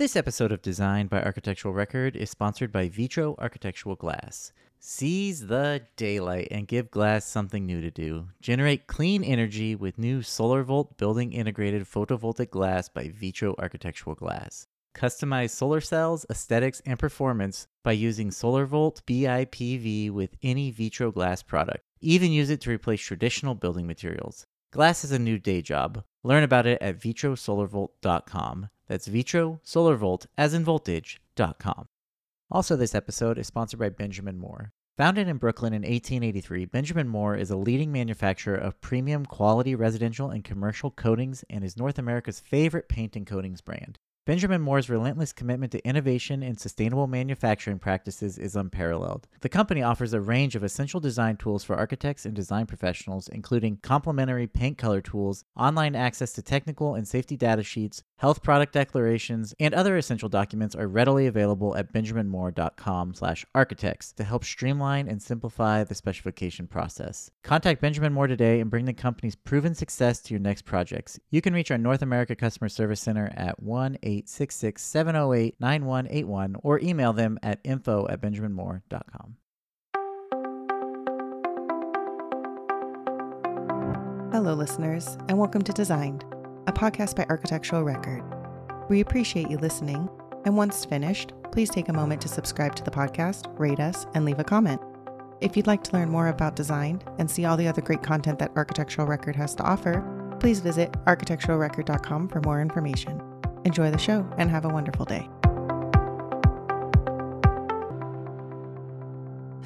This episode of Design by Architectural Record is sponsored by Vitro Architectural Glass. Seize the daylight and give glass something new to do. Generate clean energy with new SolarVolt building integrated photovoltaic glass by Vitro Architectural Glass. Customize solar cells, aesthetics, and performance by using SolarVolt BIPV with any Vitro glass product. Even use it to replace traditional building materials. Glass is a new day job. Learn about it at vitrosolarvolt.com. That's vitrosolarvolt, as in voltage.com. Also, this episode is sponsored by Benjamin Moore. Founded in Brooklyn in 1883, Benjamin Moore is a leading manufacturer of premium quality residential and commercial coatings and is North America's favorite paint and coatings brand. Benjamin Moore's relentless commitment to innovation and sustainable manufacturing practices is unparalleled. The company offers a range of essential design tools for architects and design professionals, including complementary paint color tools, online access to technical and safety data sheets, health product declarations, and other essential documents are readily available at benjaminmoore.com/architects to help streamline and simplify the specification process. Contact Benjamin Moore today and bring the company's proven success to your next projects. You can reach our North America Customer Service Center at 1 866 708 9181 or email them at info at benjaminmoore.com. Hello, listeners, and welcome to Designed, a podcast by Architectural Record. We appreciate you listening, and once finished, please take a moment to subscribe to the podcast, rate us, and leave a comment. If you'd like to learn more about Designed and see all the other great content that Architectural Record has to offer, please visit architecturalrecord.com for more information. Enjoy the show and have a wonderful day.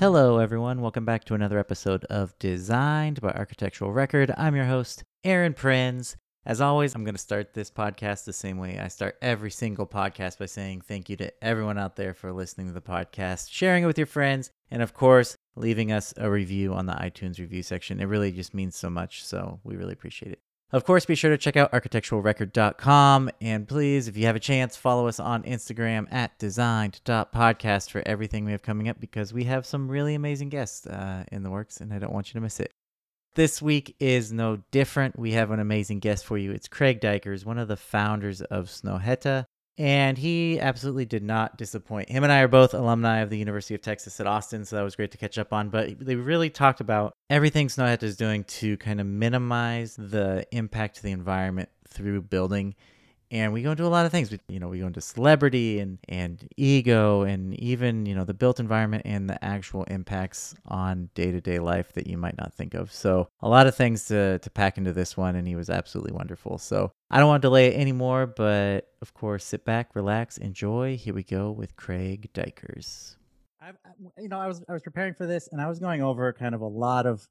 Hello, everyone. Welcome back to another episode of Designed by Architectural Record. I'm your host, Aaron Prinz. As always, I'm going to start this podcast the same way I start every single podcast by saying thank you to everyone out there for listening to the podcast, sharing it with your friends, and of course, leaving us a review on the iTunes review section. It really just means so much, so we really appreciate it. Of course, be sure to check out architecturalrecord.com. And please, if you have a chance, follow us on Instagram at designed.podcast for everything we have coming up because we have some really amazing guests uh, in the works and I don't want you to miss it. This week is no different. We have an amazing guest for you. It's Craig Dykers, one of the founders of Snøhetta and he absolutely did not disappoint. Him and I are both alumni of the University of Texas at Austin, so that was great to catch up on. But they really talked about everything Snøhetta is doing to kind of minimize the impact to the environment through building and we go into a lot of things. We, you know, we go into celebrity and and ego, and even you know the built environment and the actual impacts on day to day life that you might not think of. So a lot of things to to pack into this one, and he was absolutely wonderful. So I don't want to delay it anymore, but of course, sit back, relax, enjoy. Here we go with Craig Dykers. I, uh, you know, I was I was preparing for this, and I was going over kind of a lot of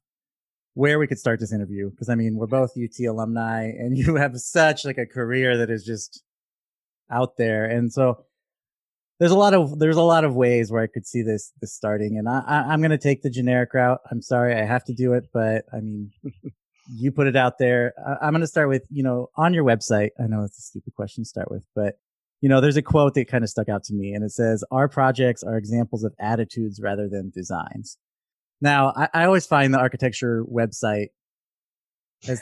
where we could start this interview because I mean we're both UT alumni and you have such like a career that is just out there. And so there's a lot of there's a lot of ways where I could see this this starting. And I, I am gonna take the generic route. I'm sorry I have to do it but I mean you put it out there. I, I'm gonna start with you know on your website I know it's a stupid question to start with but you know there's a quote that kind of stuck out to me and it says our projects are examples of attitudes rather than designs now, I, I always find the architecture website. Uh,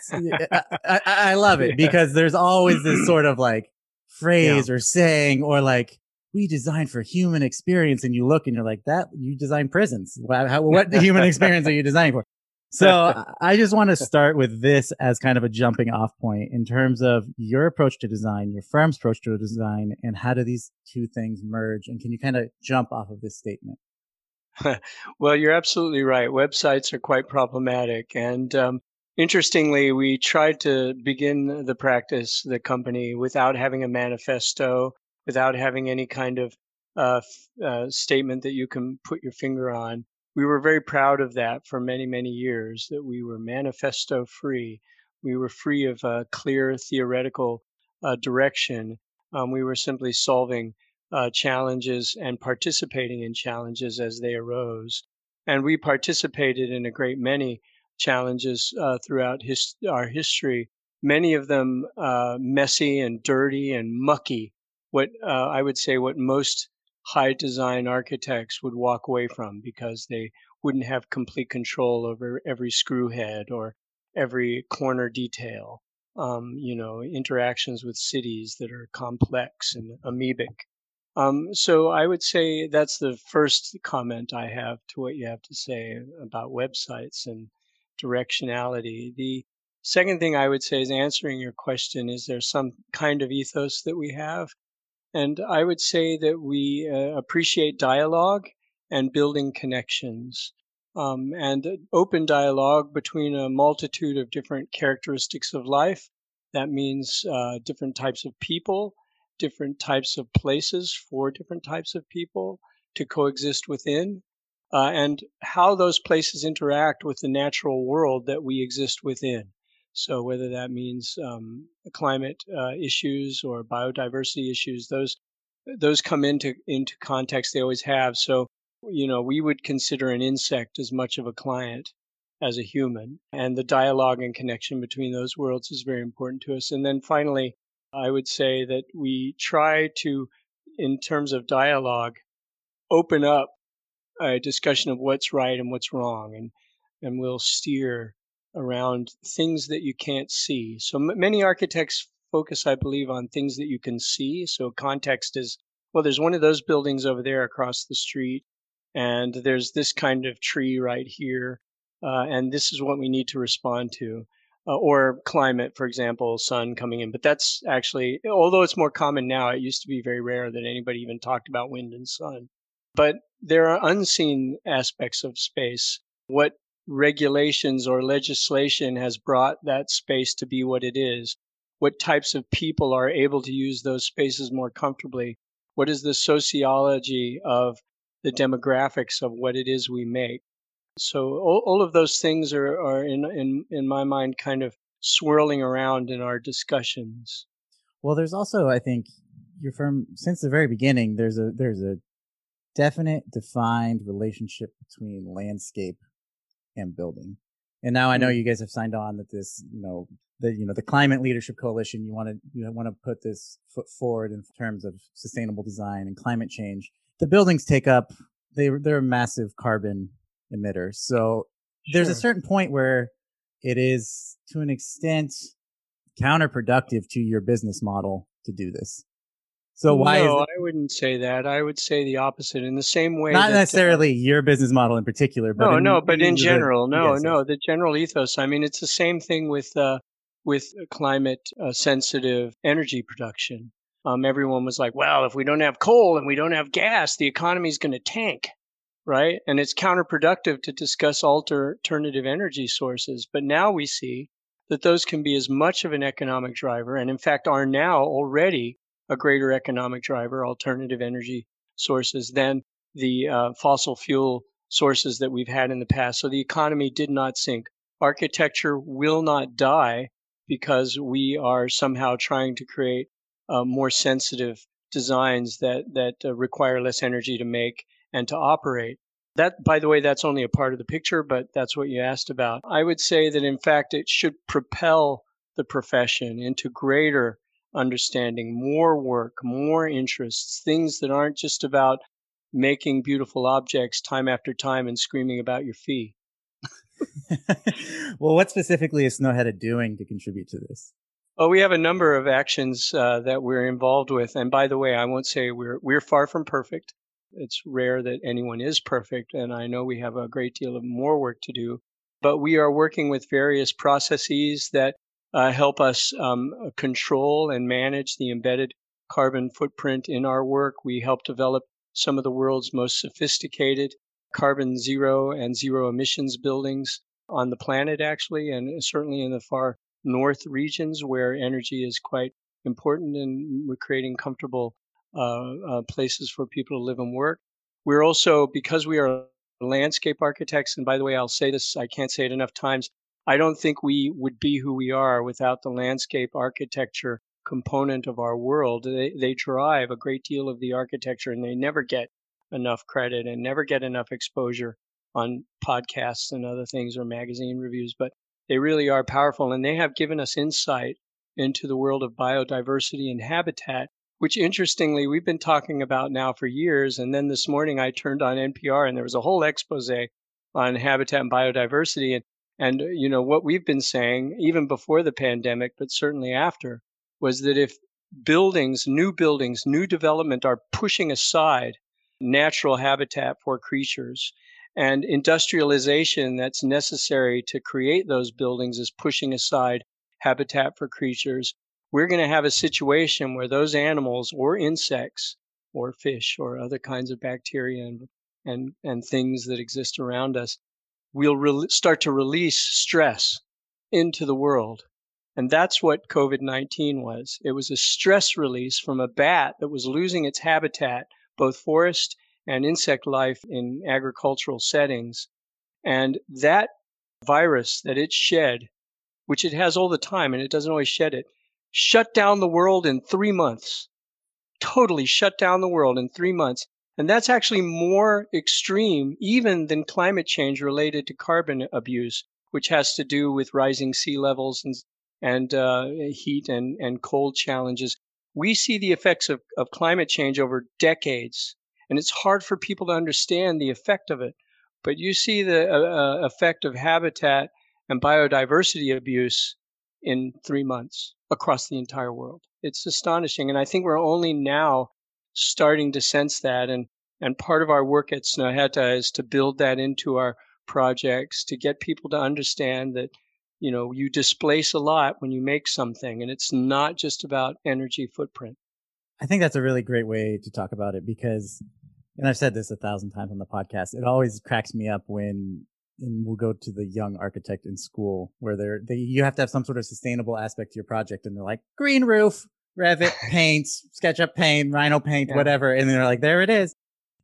I, I, I, love it because there's always this sort of like phrase yeah. or saying or like we design for human experience, and you look and you're like that you design prisons. How, what human experience are you designing for? So I just want to start with this as kind of a jumping off point in terms of your approach to design, your firm's approach to design, and how do these two things merge? And can you kind of jump off of this statement? well, you're absolutely right. Websites are quite problematic. And um, interestingly, we tried to begin the practice, the company, without having a manifesto, without having any kind of uh, uh, statement that you can put your finger on. We were very proud of that for many, many years, that we were manifesto free. We were free of a clear theoretical uh, direction. Um, we were simply solving uh, challenges and participating in challenges as they arose. And we participated in a great many challenges uh, throughout his, our history, many of them uh, messy and dirty and mucky, what uh, I would say what most high design architects would walk away from because they wouldn't have complete control over every screw head or every corner detail. um, you know, interactions with cities that are complex and amoebic. Um, so I would say that's the first comment I have to what you have to say about websites and directionality. The second thing I would say is answering your question is there some kind of ethos that we have? And I would say that we uh, appreciate dialogue and building connections. Um, and open dialogue between a multitude of different characteristics of life. That means uh, different types of people, different types of places for different types of people to coexist within, uh, and how those places interact with the natural world that we exist within. So whether that means um, climate uh, issues or biodiversity issues, those those come into into context. They always have. So you know, we would consider an insect as much of a client as a human, and the dialogue and connection between those worlds is very important to us. And then finally, I would say that we try to, in terms of dialogue, open up a discussion of what's right and what's wrong, and and we'll steer around things that you can't see. So m- many architects focus, I believe, on things that you can see. So context is well, there's one of those buildings over there across the street, and there's this kind of tree right here, uh, and this is what we need to respond to. Uh, or climate, for example, sun coming in. But that's actually, although it's more common now, it used to be very rare that anybody even talked about wind and sun. But there are unseen aspects of space. What regulations or legislation has brought that space to be what it is? What types of people are able to use those spaces more comfortably? What is the sociology of the demographics of what it is we make? So all, all of those things are, are in, in, in my mind kind of swirling around in our discussions. Well, there's also, I think, your firm since the very beginning. There's a there's a definite, defined relationship between landscape and building. And now I know mm. you guys have signed on that this, you know, the you know the climate leadership coalition. You want to you want to put this foot forward in terms of sustainable design and climate change. The buildings take up they they're a massive carbon emitter. So sure. there's a certain point where it is to an extent counterproductive to your business model to do this. So why? No, I wouldn't say that. I would say the opposite. In the same way, not that, uh, necessarily uh, your business model in particular, but no, in, no, but in, in general, the, no, yes, no, the general ethos. I mean, it's the same thing with uh, with climate uh, sensitive energy production. Um, everyone was like, "Well, if we don't have coal and we don't have gas, the economy is going to tank." Right? And it's counterproductive to discuss alter, alternative energy sources. But now we see that those can be as much of an economic driver, and in fact are now already a greater economic driver, alternative energy sources, than the uh, fossil fuel sources that we've had in the past. So the economy did not sink. Architecture will not die because we are somehow trying to create uh, more sensitive designs that that uh, require less energy to make and to operate. That, by the way, that's only a part of the picture, but that's what you asked about. I would say that, in fact, it should propel the profession into greater understanding, more work, more interests, things that aren't just about making beautiful objects time after time and screaming about your fee. well, what specifically is Snøhetta doing to contribute to this? Oh, we have a number of actions uh, that we're involved with, and by the way, I won't say we're we're far from perfect. It's rare that anyone is perfect, and I know we have a great deal of more work to do. But we are working with various processes that uh, help us um, control and manage the embedded carbon footprint in our work. We help develop some of the world's most sophisticated carbon zero and zero emissions buildings on the planet, actually, and certainly in the far north regions where energy is quite important and we're creating comfortable uh, uh, Uh, uh, places for people to live and work. We're also, because we are landscape architects, and by the way, I'll say this, I can't say it enough times. I don't think we would be who we are without the landscape architecture component of our world. They, they drive a great deal of the architecture and they never get enough credit and never get enough exposure on podcasts and other things or magazine reviews, but they really are powerful and they have given us insight into the world of biodiversity and habitat which interestingly we've been talking about now for years. And then this morning I turned on NPR and there was a whole expose on habitat and biodiversity. And, And, uh, you know, what we've been saying, even before the pandemic, but certainly after, was that if buildings, new buildings, new development are pushing aside natural habitat for creatures, and industrialization that's necessary to create those buildings is pushing aside habitat for creatures, we're going to have a situation where those animals or insects or fish or other kinds of bacteria and, and, and things that exist around us will re- start to release stress into the world. And that's what COVID 19 was. It was a stress release from a bat that was losing its habitat, both forest and insect life in agricultural settings. And that virus that it shed, which it has all the time and it doesn't always shed it, shut down the world in three months. Totally shut down the world in three months. And that's actually more extreme even than climate change related to carbon abuse, which has to do with rising sea levels and, and uh, heat and, and cold challenges. We see the effects of, of climate change over decades, and it's hard for people to understand the effect of it. But you see the uh, uh effect of habitat and biodiversity abuse in three months across the entire world. It's astonishing. And I think we're only now starting to sense that. And, and part of our work at Snøhetta is to build that into our projects to get people to understand that, you know, you displace a lot when you make something and it's not just about energy footprint. I think that's a really great way to talk about it because, and I've said this a thousand times on the podcast, it always cracks me up when and we'll go to the young architect in school where they're they you have to have some sort of sustainable aspect to your project and they're like green roof revit paints sketchup paint rhino paint yeah. whatever and they're like there it is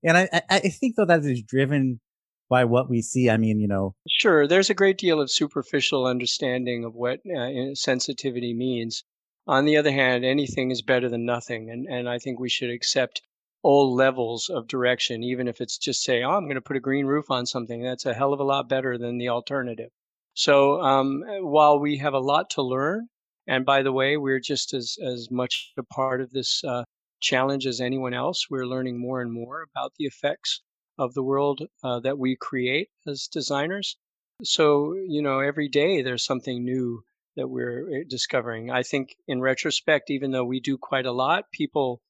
and I, I think though that is driven by what we see i mean you know sure there's a great deal of superficial understanding of what uh, sensitivity means on the other hand anything is better than nothing and and i think we should accept all levels of direction, even if it's just say, oh, I'm going to put a green roof on something. That's a hell of a lot better than the alternative. So um, while we have a lot to learn, and by the way, we're just as, as much a part of this uh, challenge as anyone else. We're learning more and more about the effects of the world uh, that we create as designers. So, you know, every day there's something new that we're uh, discovering. I think in retrospect, even though we do quite a lot, people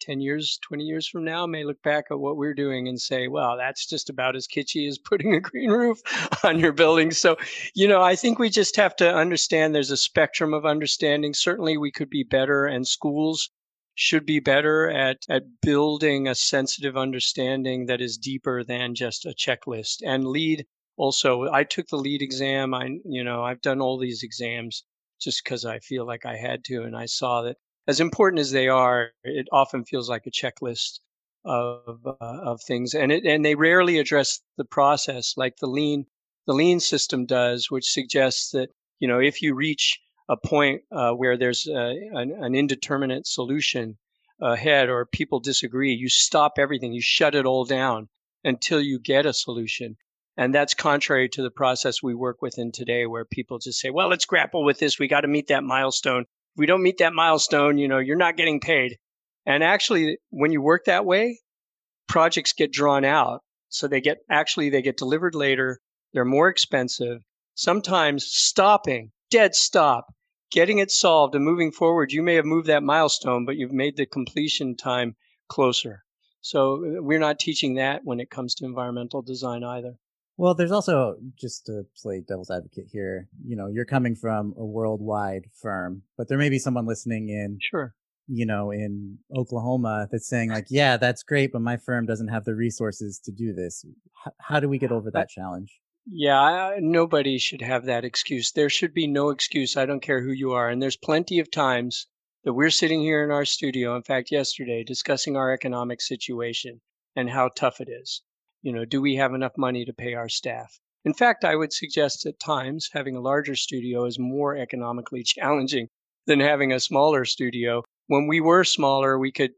10 years, 20 years from now may look back at what we're doing and say, well, that's just about as kitschy as putting a green roof on your building. So, you know, I think we just have to understand there's a spectrum of understanding. Certainly we could be better and schools should be better at, at building a sensitive understanding that is deeper than just a checklist and LEED also i took the LEED exam i you know i've done all these exams just because i feel like i had to and i saw that as important as they are, it often feels like a checklist of uh, of things, and it and they rarely address the process like the lean the lean system does, which suggests that you know if you reach a point uh, where there's a, an, an, indeterminate solution ahead or people disagree, you stop everything, you shut it all down until you get a solution. And that's contrary to the process we work within today, where people just say, well, let's grapple with this. We got to meet that milestone we don't meet that milestone, you know, you're not getting paid. And actually, when you work that way, projects get drawn out. So they get actually they get delivered later. They're more expensive. Sometimes stopping, dead stop, getting it solved and moving forward. You may have moved that milestone, but you've made the completion time closer. So uh, we're not teaching that when it comes to environmental design either. Well, there's also just to play devil's advocate here. You know, you're coming from a worldwide firm, but there may be someone listening in, sure, you know, in Oklahoma that's saying like, "Yeah, that's great, but my firm doesn't have the resources to do this." H- how do we get over that challenge? Yeah, nobody should have that excuse. There should be no excuse. I don't care who you are, and there's plenty of times that we're sitting here in our studio. In fact, yesterday discussing our economic situation and how tough it is you know, do we have enough money to pay our staff? In fact, I would suggest at times having a larger studio is more economically challenging than having a smaller studio. When we were smaller, we could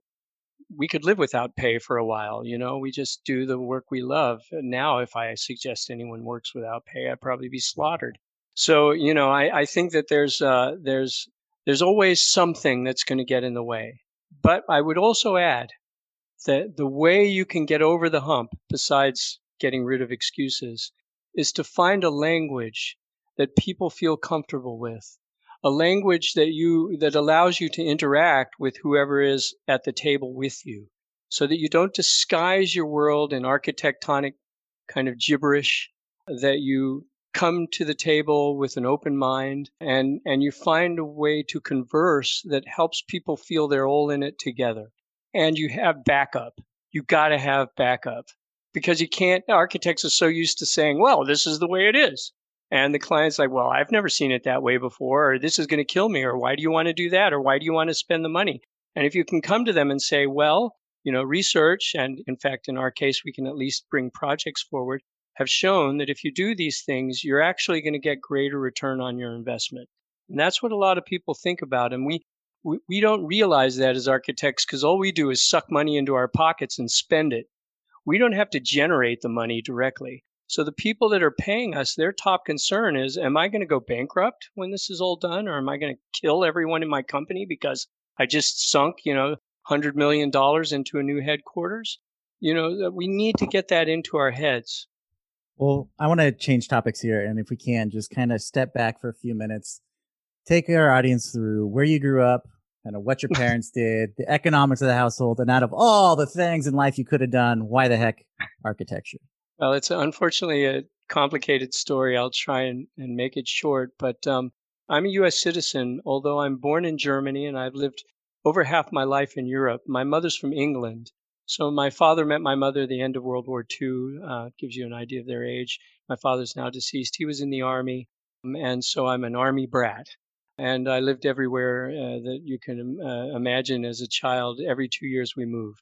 we could live without pay for a while. You know, we just do the work we love. Now, if I suggest anyone works without pay, I'd probably be slaughtered. So, you know, I, I think that there's uh, there's there's always something that's going to get in the way. But I would also add that the way you can get over the hump, besides getting rid of excuses, is to find a language that people feel comfortable with, a language that you that allows you to interact with whoever is at the table with you, so that you don't disguise your world in architectonic kind of gibberish, that you come to the table with an open mind and and you find a way to converse that helps people feel they're all in it together and you have backup you got to have backup because you can't architects are so used to saying well this is the way it is and the client's like well i've never seen it that way before or this is going to kill me or why do you want to do that or why do you want to spend the money and if you can come to them and say well you know research and in fact in our case we can at least bring projects forward have shown that if you do these things, you're actually going to get greater return on your investment. And that's what a lot of people think about. And we, we, we don't realize that as architects because all we do is suck money into our pockets and spend it. We don't have to generate the money directly. So the people that are paying us, their top concern is, am I going to go bankrupt when this is all done? Or am I going to kill everyone in my company because I just sunk, you know, $100 million into a new headquarters? You know, we need to get that into our heads. Well, I want to change topics here, and if we can, just kind of step back for a few minutes, take our audience through where you grew up, kind of what your parents did, the economics of the household, and out of all the things in life you could have done, why the heck architecture? Well, it's unfortunately a complicated story. I'll try and, and make it short, but um, I'm a U.S. citizen, although I'm born in Germany and I've lived over half my life in Europe. My mother's from England. So my father met my mother at the end of World War II. Uh, gives you an idea of their age. My father's now deceased. He was in the army, um, and so I'm an army brat. And I lived everywhere uh, that you can uh, imagine as a child. Every two years we moved.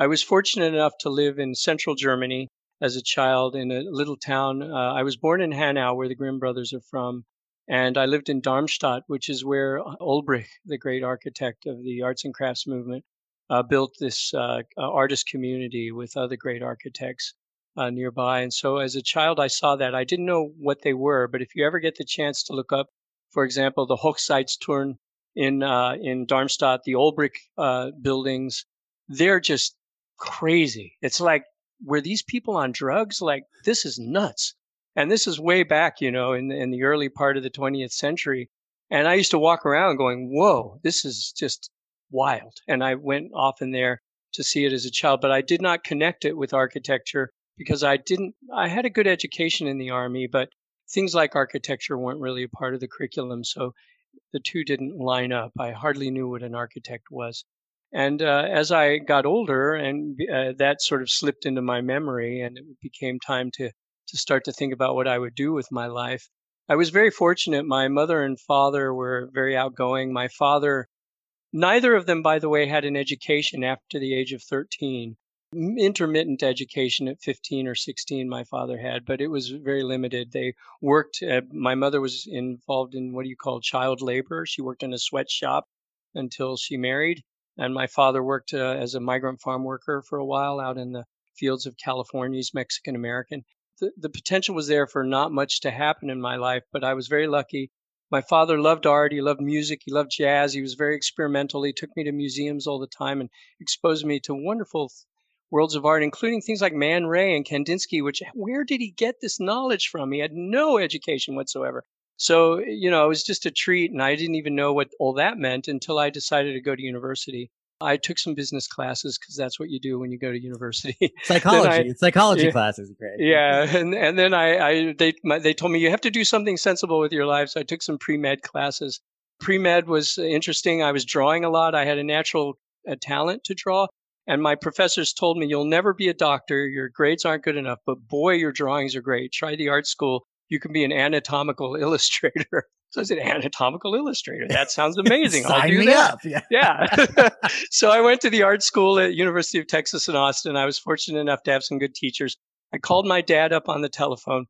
I was fortunate enough to live in central Germany as a child in a little town. Uh, I was born in Hanau, where the Grimm brothers are from, and I lived in Darmstadt, which is where Olbrich, the great architect of the arts and crafts movement, uh, built this uh, artist community with other great architects uh, nearby. And so as a child, I saw that. I didn't know what they were, but if you ever get the chance to look up, for example, the Hochzeitsturm in uh, in Darmstadt, the Olbrich uh, buildings, they're just crazy. It's like, were these people on drugs? Like, this is nuts. And this is way back, you know, in, in the early part of the 20th century. And I used to walk around going, whoa, this is just wild. And I went often there to see it as a child, but I did not connect it with architecture because I didn't, I had a good education in the Army, but things like architecture weren't really a part of the curriculum. So the two didn't line up. I hardly knew what an architect was. And uh, as I got older, and uh, that sort of slipped into my memory, and it became time to to start to think about what I would do with my life. I was very fortunate. My mother and father were very outgoing. My father Neither of them, by the way, had an education after the age of 13. Intermittent education at 15 or 16, my father had, but it was very limited. They worked, uh, my mother was involved in what do you call child labor. She worked in a sweatshop until she married. And my father worked uh, as a migrant farm worker for a while out in the fields of California. He's Mexican American. The, the potential was there for not much to happen in my life, but I was very lucky my father loved art. He loved music. He loved jazz. He was very experimental. He took me to museums all the time and exposed me to wonderful worlds of art, including things like Man Ray and Kandinsky, which where did he get this knowledge from? He had no education whatsoever. So, you know, it was just a treat. And I didn't even know what all that meant until I decided to go to university. I took some business classes because that's what you do when you go to university. Psychology, I, psychology yeah, classes, great. Yeah, and and then I, I they my, they told me you have to do something sensible with your life. So I took some pre med classes. Pre med was interesting. I was drawing a lot. I had a natural uh, talent to draw, and my professors told me you'll never be a doctor. Your grades aren't good enough, but boy, your drawings are great. Try the art school. You can be an anatomical illustrator. So I said, anatomical illustrator. That sounds amazing. I'll do that. Up. Yeah. yeah. so I went to the art school at University of Texas in Austin. I was fortunate enough to have some good teachers. I called my dad up on the telephone.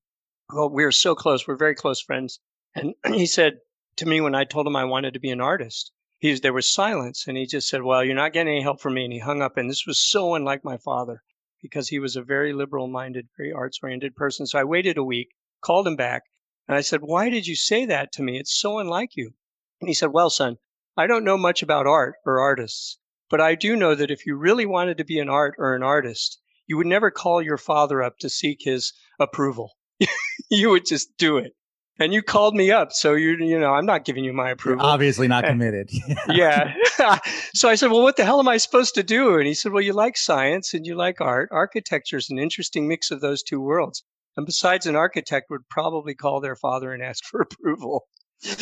Well, we were so close. We're very close friends. And he said to me when I told him I wanted to be an artist, he there was silence and he just said, well, you're not getting any help from me. And he hung up. And this was so unlike my father because he was a very liberal minded, very arts oriented person. So I waited a week, called him back and I said, Why did you say that to me? It's so unlike you. And he said, Well, son, I don't know much about art or artists, but I do know that if you really wanted to be an art or an artist, you would never call your father up to seek his approval. you would just do it. And you called me up. So you, you know, I'm not giving you my approval. You're obviously not eh, committed. yeah. so I said, well, what the hell am I supposed to do? And he said, well, you like science and you like art. Architecture is an interesting mix of those two worlds. And besides, an architect would probably call their father and ask for approval.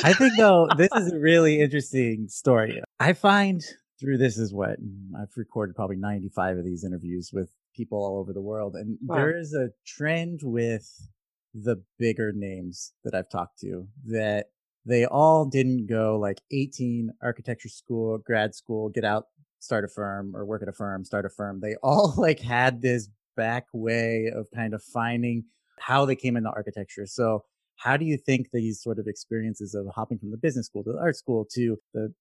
I think though this is a really interesting story. I find through this is what mm, I've recorded probably 95 of these interviews with people all over the world, and wow. there is a trend with the bigger names that I've talked to that they all didn't go like 18 architecture school, grad school, get out, start a firm or work at a firm, start a firm. They all like had this back way of kind of finding how they came into architecture. So how do you think these sort of experiences of hopping from the business school to the art school to the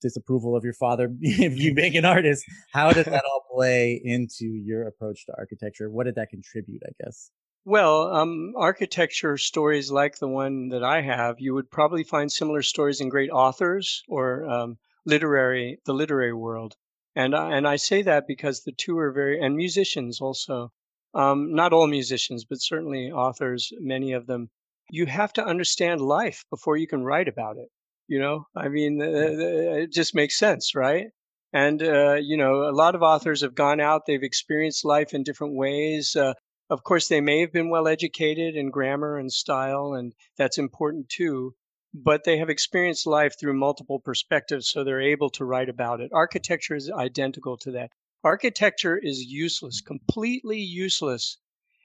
disapproval of your father if you being an artist, how did that all play into your approach to architecture? What did that contribute, I guess? Well, um, architecture stories like the one that I have, you would probably find similar stories in great authors or um, literary, the literary world. And I, and I say that because the two are very, and musicians also. Um, not all musicians, but certainly authors, many of them you have to understand life before you can write about it. You know, I mean, uh, it just makes sense, right? And, uh, you know, a lot of authors have gone out, they've experienced life in different ways. Uh, of course, they may have been well educated in grammar and style, and that's important too. But they have experienced life through multiple perspectives, so they're able to write about it. Architecture is identical to that. Architecture is useless, completely useless,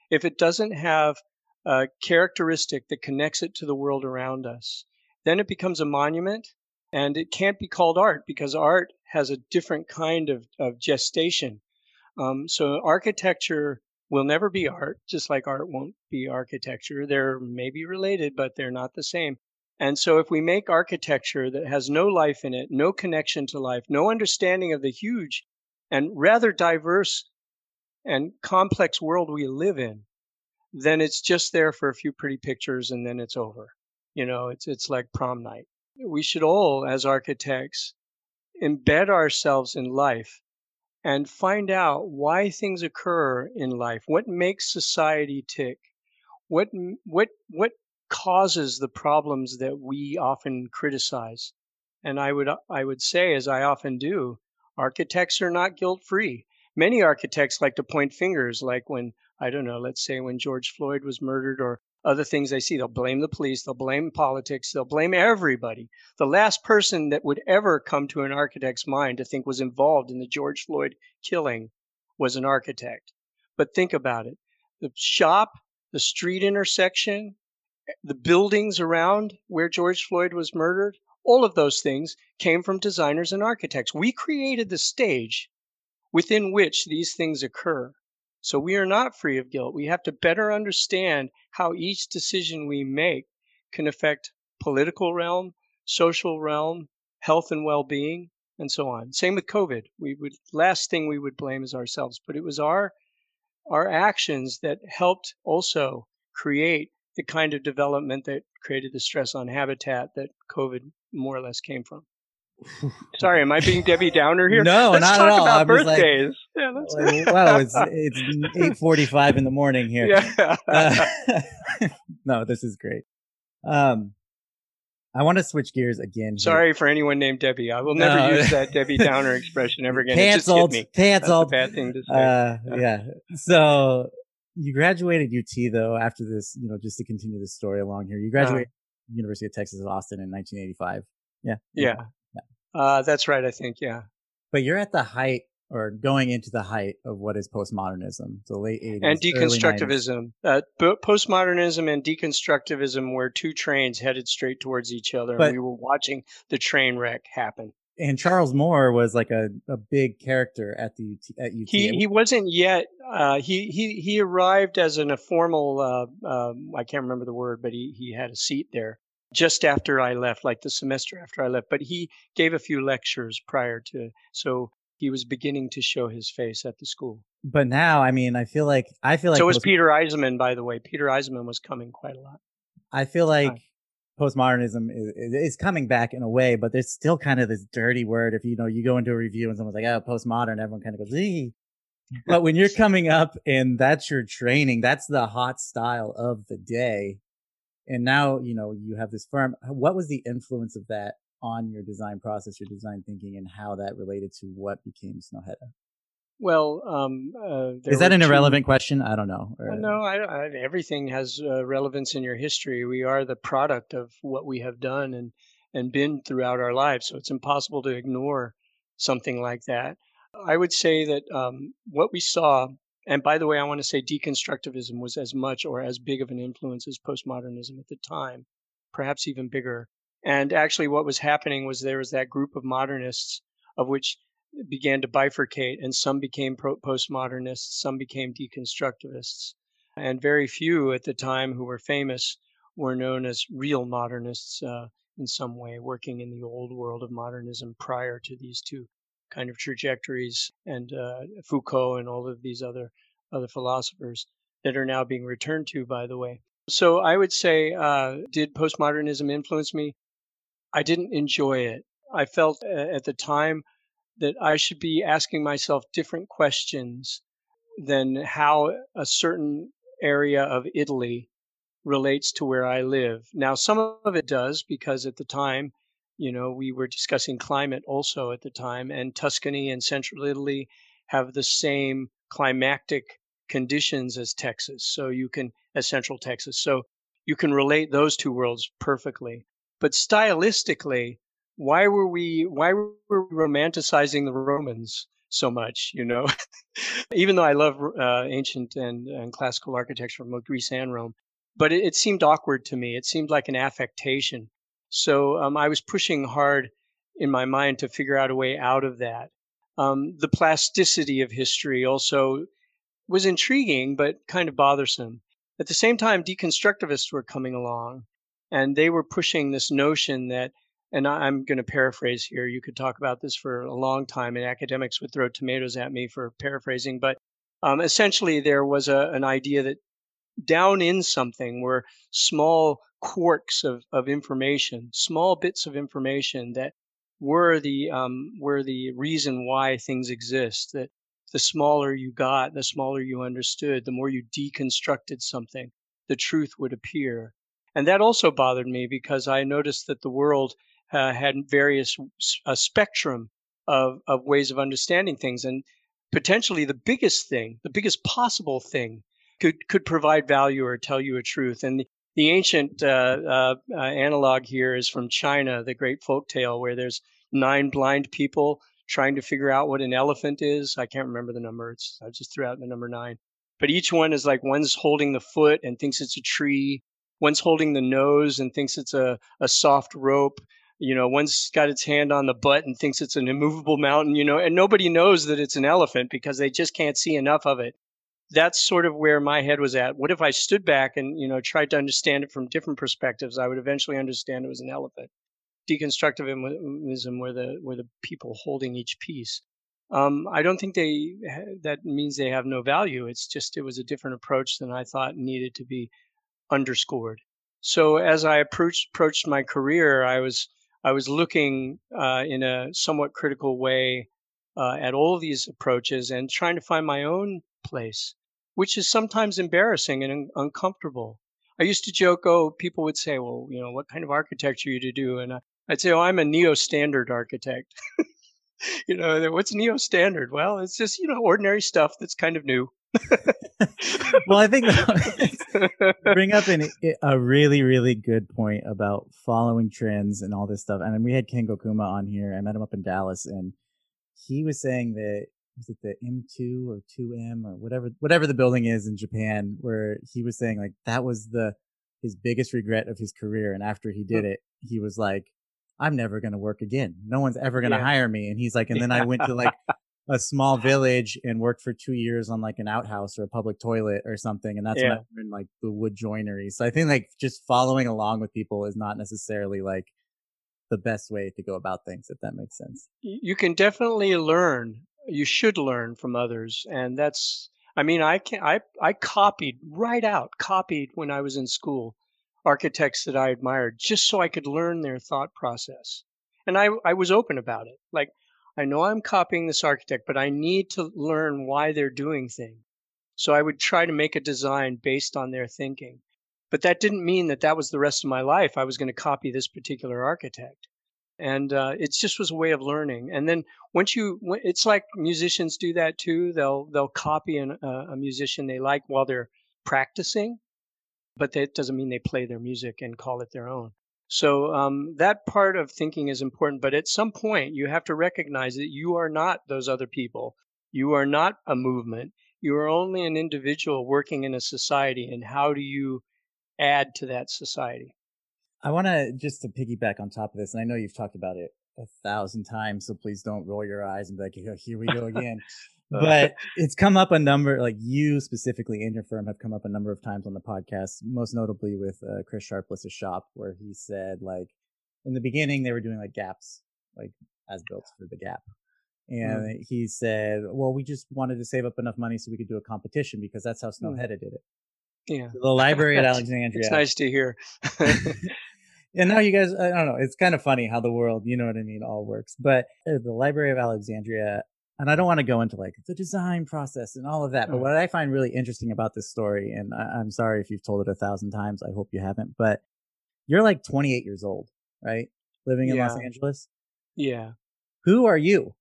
if it doesn't have a characteristic that connects it to the world around us. Then it becomes a monument, and it can't be called art because art has a different kind of, of gestation. Um, so architecture will never be art, just like art won't be architecture. They're maybe related, but they're not the same. And so if we make architecture that has no life in it, no connection to life, no understanding of the huge and rather diverse and complex world we live in, then it's just there for a few pretty pictures and then it's over. You know, it's it's like prom night. We should all, as architects, embed ourselves in life and find out why things occur in life. What makes society tick? What what what causes the problems that we often criticize? And I would I would say, as I often do, architects are not guilt free. Many architects like to point fingers, like when I don't know, let's say when George Floyd was murdered or other things they see, they'll blame the police, they'll blame politics, they'll blame everybody. The last person that would ever come to an architect's mind to think was involved in the George Floyd killing was an architect. But think about it the shop, the street intersection, the buildings around where George Floyd was murdered, all of those things came from designers and architects. We created the stage within which these things occur. So we are not free of guilt. We have to better understand how each decision we make can affect political realm, social realm, health and well-being, and so on. Same with COVID. We would last thing we would blame is ourselves, but it was our our actions that helped also create the kind of development that created the stress on habitat that COVID more or less came from. Sorry, am I being Debbie Downer here? No, let's not talk at all. About birthdays. Like, yeah, let's... well, it's it's eight forty-five in the morning here. Yeah. Uh, no, this is great. Um, I want to switch gears again. Sorry for anyone named Debbie. I will never no. use that Debbie Downer expression ever again. Canceled. Canceled. bad thing to say. Uh, yeah. So you graduated UT though after this. You know, just to continue the story along here, you graduated uh, University of Texas at Austin in 1985. Yeah. Yeah. Uh, that's right, I think, yeah. But you're at the height or going into the height of what is postmodernism, the late 80s. And deconstructivism. Uh, postmodernism and deconstructivism were two trains headed straight towards each other. But, and we were watching the train wreck happen. And Charles Moore was like a, a big character at the at UT. He he wasn't yet. Uh, he he he arrived as an, a formal. Uh, um, I can't remember the word, but he he had a seat there just after I left, like the semester after I left. But he gave a few lectures prior to, so he was beginning to show his face at the school. But now, I mean, I feel like I feel like so was Peter Eisenman. By the way, Peter Eisenman was coming quite a lot. I feel like Hi. postmodernism is, is coming back in a way, but there's still kind of this dirty word. If you know, you go into a review and someone's like, "Oh, postmodern," everyone kind of goes, "Ee." But when you're coming up and that's your training, that's the hot style of the day and now you know you have this firm. What was the influence of that on your design process, your design thinking, and how that related to what became Snøhetta? Well, um, uh, is that an two... irrelevant question? I don't know. Or... no, I, I, everything has uh, relevance in your history. We are the product of what we have done and and been throughout our lives, so it's impossible to ignore something like that. I would say that um, what we saw, and by the way, I want to say deconstructivism was as much or as big of an influence as postmodernism at the time, perhaps even bigger. And actually, what was happening was there was that group of modernists of which began to bifurcate, and some became postmodernists, some became deconstructivists. And very few at the time who were famous were known as real modernists uh, in some way, working in the old world of modernism prior to these two kind of trajectories and uh, Foucault and all of these other other philosophers that are now being returned to, by the way. So I would say, uh, did postmodernism influence me? I didn't enjoy it. I felt uh, at the time that I should be asking myself different questions than how a certain area of Italy relates to where I live. Now, some of it does because at the time, you know, we were discussing climate also at the time, and Tuscany and central Italy have the same climatic conditions as Texas. So you can, as central Texas. So you can relate those two worlds perfectly. But stylistically, why were we why were we romanticizing the Romans so much? You know, even though I love uh, ancient and, and classical architecture from Greece and Rome, but it, it, seemed awkward to me. It seemed like an affectation. So um, I was pushing hard in my mind to figure out a way out of that. Um, the plasticity of history also was intriguing, but kind of bothersome. At the same time, deconstructivists were coming along, and they were pushing this notion that and I'm going to paraphrase here. You could talk about this for a long time, and academics would throw tomatoes at me for paraphrasing. But um, essentially, there was a, an idea that down in something were small quarks of, of information, small bits of information that were the um, were the reason why things exist. That the smaller you got, the smaller you understood, the more you deconstructed something, the truth would appear. And that also bothered me because I noticed that the world uh, had various a spectrum of, of ways of understanding things and potentially the biggest thing the biggest possible thing could could provide value or tell you a truth and the, ancient uh, uh, uh analog here is from china the great folk tale where there's nine blind people trying to figure out what an elephant is. I can't remember the number. It's i just threw out the number nine. But each one is like one's holding the foot and thinks it's a tree. One's holding the nose and thinks it's a, a soft rope. You know, one's got its hand on the butt and thinks it's an immovable mountain, you know, and nobody knows that it's an elephant because they just can't see enough of it. That's sort of where my head was at. What if I stood back and, you know, tried to understand it from different perspectives? I would eventually understand it was an elephant. Deconstructivism were the were the people holding each piece. Um, I don't think they that means they have no value. It's just it was a different approach than I thought needed to be underscored. So as I approached approached my career, I was I was looking uh, in a somewhat critical way uh, at all these approaches and trying to find my own place, which is sometimes embarrassing and un- uncomfortable. I used to joke, oh, people would say, well, you know, what kind of architecture you to do? And I'd say, oh, I'm a neo-standard architect. you know, what's neo-standard? Well, it's just, you know, ordinary stuff that's kind of new. well, I think bring up an, a really, really good point about following trends and all this stuff. And we had Kengo Kuma on here. I met him up in Dallas, and he was saying that was it the M2 or 2M or whatever whatever the building is in Japan, where he was saying like that was the his biggest regret of his career. And after he did it, he was like, I'm never going to work again. No one's ever going to yeah. hire me. And he's like, and then I went to like a small village and worked for two years on like an outhouse or a public toilet or something. And that's yeah. when I learned like the wood joinery. So I think like just following along with people is not necessarily like the best way to go about things, if that makes sense. You can definitely learn. You should learn from others. And that's, I mean, I can, I, I copied right out, copied when I was in school architects that I admired just so I could learn their thought process. And I, I was open about it. Like, I know I'm copying this architect, but I need to learn why they're doing things. So I would try to make a design based on their thinking. But that didn't mean that that was the rest of my life. I was going to copy this particular architect. And uh, it just was a way of learning. And then once you, it's like musicians do that too. They'll they'll copy an, uh, a musician they like while they're practicing, but that doesn't mean they play their music and call it their own. So um, that part of thinking is important. But at some point, you have to recognize that you are not those other people. You are not a movement. You are only an individual working in a society. And how do you add to that society? I want to just to piggyback on top of this, and I know you've talked about it a thousand times, so please don't roll your eyes and be like, "Here we go again." but it's come up a number, like you specifically in your firm have come up a number of times on the podcast, most notably with uh, Chris Sharples's shop, where he said like in the beginning they were doing like gaps, like as built for the gap. And mm. he said, well, we just wanted to save up enough money so we could do a competition because that's how Snow mm. did it. Yeah. The library at Alexandria. It's nice to hear. and now you guys, I don't know, it's kind of funny how the world, you know what I mean, all works. But uh, the Library of Alexandria, and I don't want to go into like the design process and all of that, but what I find really interesting about this story, and I, I'm sorry if you've told it a thousand times, I hope you haven't, but you're like 28 years old, right? Living in yeah. Los Angeles. Yeah. Who are you?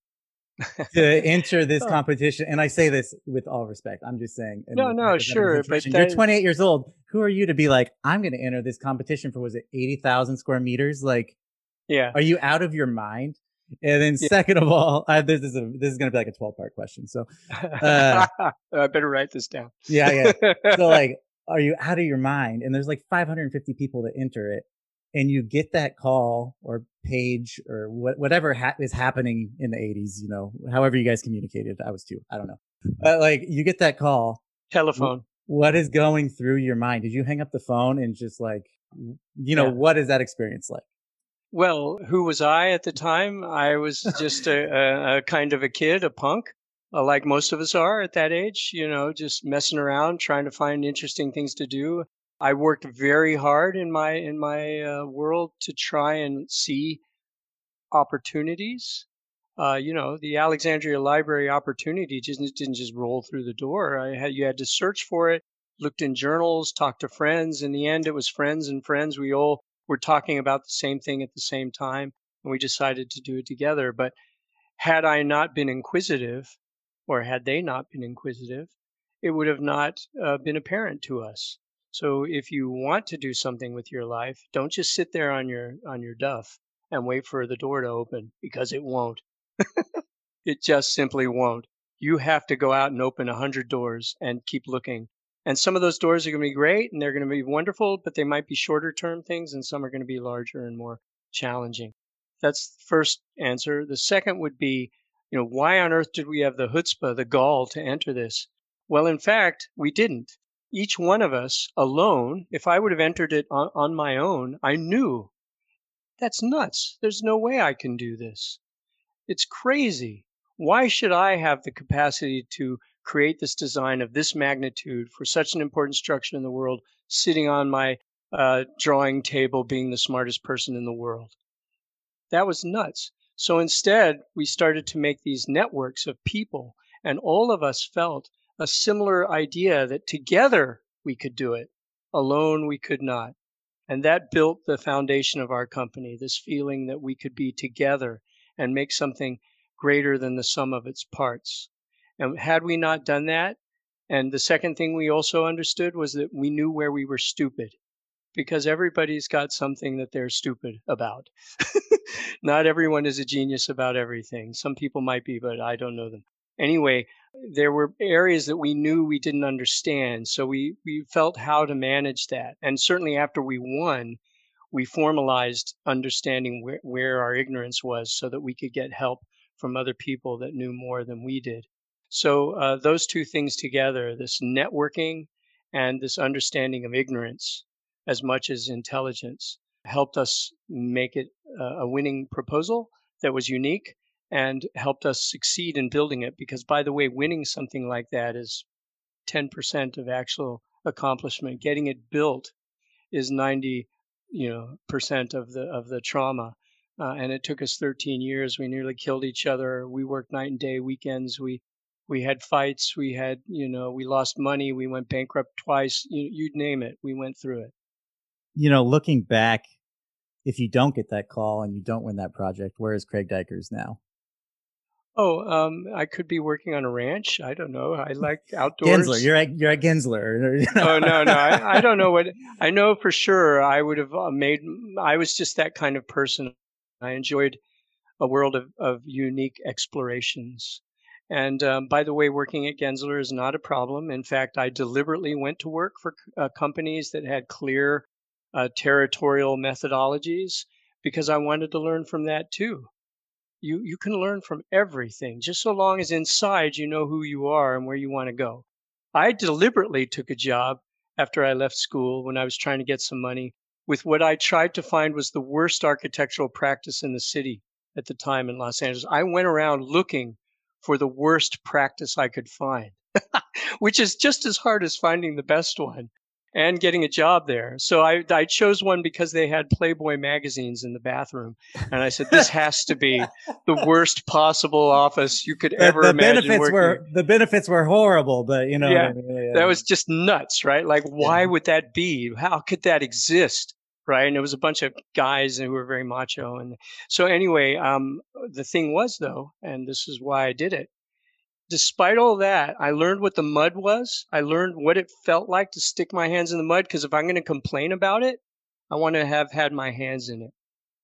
To enter this oh. competition. And I say this with all respect. I'm just saying. No, no, sure. But you're 28 years old. Who are you to be like, I'm going to enter this competition for, was it 80,000 square meters? Like, yeah. Are you out of your mind? And then yeah. second of all, I, this is a, this is going to be like a 12 part question. So, uh, I better write this down. yeah. Yeah. So like, are you out of your mind? And there's like 550 people that enter it and you get that call or page or what, whatever ha- is happening in the 80s, you know, however you guys communicated. I was too. I don't know. But like you get that call. Telephone. What is going through your mind? Did you hang up the phone and just like, you know, yeah. what is that experience like? Well, who was I at the time? I was just a, a, a kind of a kid, a punk, uh, like most of us are at that age, you know, just messing around, trying to find interesting things to do. I worked very hard in my in my uh, world to try and see opportunities. Uh, you know, the Alexandria Library opportunity just didn't just roll through the door. I had you had to search for it, looked in journals, talked to friends. In the end, it was friends and friends. We all were talking about the same thing at the same time, and we decided to do it together. But had I not been inquisitive, or had they not been inquisitive, it would have not uh, been apparent to us. So if you want to do something with your life, don't just sit there on your on your duff and wait for the door to open because it won't. it just simply won't. You have to go out and open a hundred doors and keep looking. And some of those doors are going to be great and they're going to be wonderful, but they might be shorter term things, and some are going to be larger and more challenging. That's the first answer. The second would be, you know, why on earth did we have the chutzpah, the gall to enter this? Well, in fact, we didn't each one of us alone, if I would have entered it on, on my own, I knew that's nuts. There's no way I can do this. It's crazy. Why should I have the capacity to create this design of this magnitude for such an important structure in the world sitting on my uh, drawing table being the smartest person in the world? That was nuts. So instead, we started to make these networks of people, and all of us felt a similar idea that together we could do it, alone we could not. And that built the foundation of our company, this feeling that we could be together and make something greater than the sum of its parts. And had we not done that, and the second thing we also understood was that we knew where we were stupid because everybody's got something that they're stupid about. not everyone is a genius about everything. Some people might be, but I don't know them. Anyway, there were areas that we knew we didn't understand. So we, we felt how to manage that. And certainly after we won, we formalized understanding where, where our ignorance was so that we could get help from other people that knew more than we did. So uh, those two things together, this networking and this understanding of ignorance as much as intelligence, helped us make it a winning proposal that was unique and helped us succeed in building it. Because, by the way, winning something like that is 10% of actual accomplishment. Getting it built is 90, you know, percent of the of the trauma. Uh, and it took us 13 years. We nearly killed each other. We worked night and day, weekends. We We had fights. We had, you know, we lost money. We went bankrupt twice. You, you'd name it. We went through it. You know, looking back, if you don't get that call and you don't win that project, where is Craig Dykers now? Oh, um, I could be working on a ranch. I don't know. I like outdoors. Gensler, you're at you're at Gensler. oh no, no, I, I, don't know what. I know for sure. I would have uh, made. I was just that kind of person. I enjoyed a world of, of unique explorations. And um, by the way, working at Gensler is not a problem. In fact, I deliberately went to work for uh, companies that had clear uh, territorial methodologies because I wanted to learn from that too you you can learn from everything just so long as inside you know who you are and where you want to go. I deliberately took a job after I left school when I was trying to get some money with what I tried to find was the worst architectural practice in the city at the time in Los Angeles. I went around looking for the worst practice I could find, which is just as hard as finding the best one and getting a job there. So I, I chose one because they had Playboy magazines in the bathroom. And I said, this has to be the worst possible office you could ever the, the imagine. Benefits working. were, the benefits were horrible, but you know, yeah, yeah, that was just nuts, right? Like, why yeah. would that be? How could that exist? Right. And it was a bunch of guys who were very macho. And so anyway, um, the thing was though, and this is why I did it despite all that, I learned what the mud was. I learned what it felt like to stick my hands in the mud because if I'm going to complain about it, I want to have had my hands in it.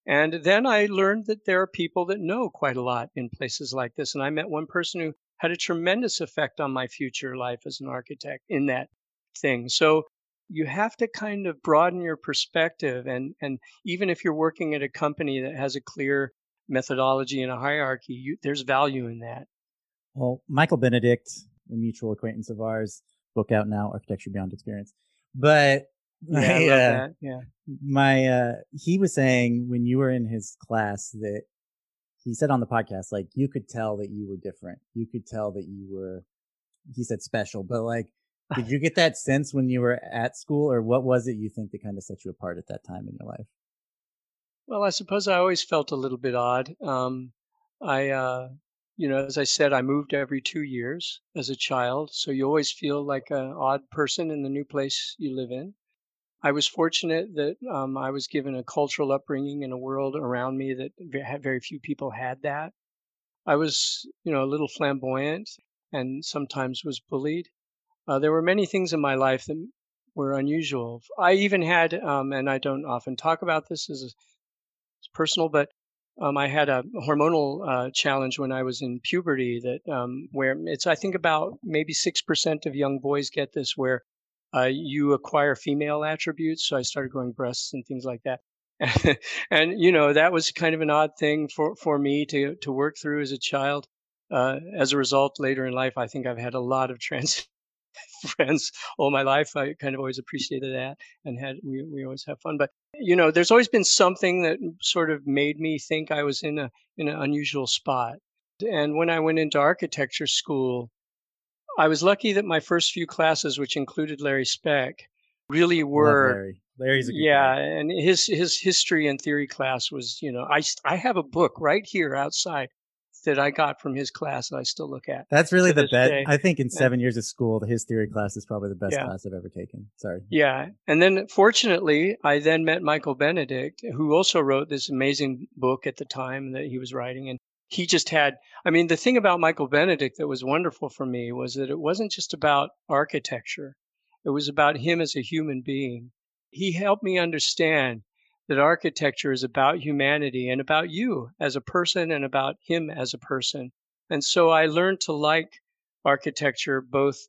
And then I learned that there are people that know quite a lot in places like this. And I met one person who had a tremendous effect on my future life as an architect in that thing. So you have to kind of broaden your perspective. And, and even if you're working at a company that has a clear methodology and a hierarchy, you, there's value in that. Well, Michael Benedikt, a mutual acquaintance of ours, book out now, Architecture Beyond Experience. But yeah, my, uh, yeah. my uh, he was saying when you were in his class that he said on the podcast like you could tell that you were different. You could tell that you were he said special, but like did you get that sense when you were at school or what was it you think that kind of set you apart at that time in your life? Well, I suppose I always felt a little bit odd. Um, I uh, you know, as I said, I moved every two years as a child. So you always feel like an odd person in the new place you live in. I was fortunate that um, I was given a cultural upbringing in a world around me that very few people had that. I was, you know, a little flamboyant and sometimes was bullied. Uh, there were many things in my life that were unusual. I even had, um, and I don't often talk about this as a, it's personal, but um, I had a hormonal uh, challenge when I was in puberty that um, where it's I think about maybe six percent of young boys get this where uh, you acquire female attributes. So I started growing breasts and things like that. and you know that was kind of an odd thing for, for me to to work through as a child. Uh, as a result, later in life, I think I've had a lot of trans friends all my life. I kind of always appreciated that and had we we always have fun. But you know, there's always been something that sort of made me think I was in a in an unusual spot. And when I went into architecture school, I was lucky that my first few classes, which included Larry Speck, really were Larry. Larry's a yeah, guy. and his his history and theory class was you know I I have a book right here outside that I got from his class that I still look at. That's really the best. I think in seven years of school, his theory class is probably the best yeah. class I've ever taken. Sorry. Yeah. And then fortunately, I then met Michael Benedikt, who also wrote this amazing book at the time that he was writing. And he just had, I mean, the thing about Michael Benedikt that was wonderful for me was that it wasn't just about architecture, it was about him as a human being. He helped me understand that architecture is about humanity and about you as a person and about him as a person. And so I learned to like architecture both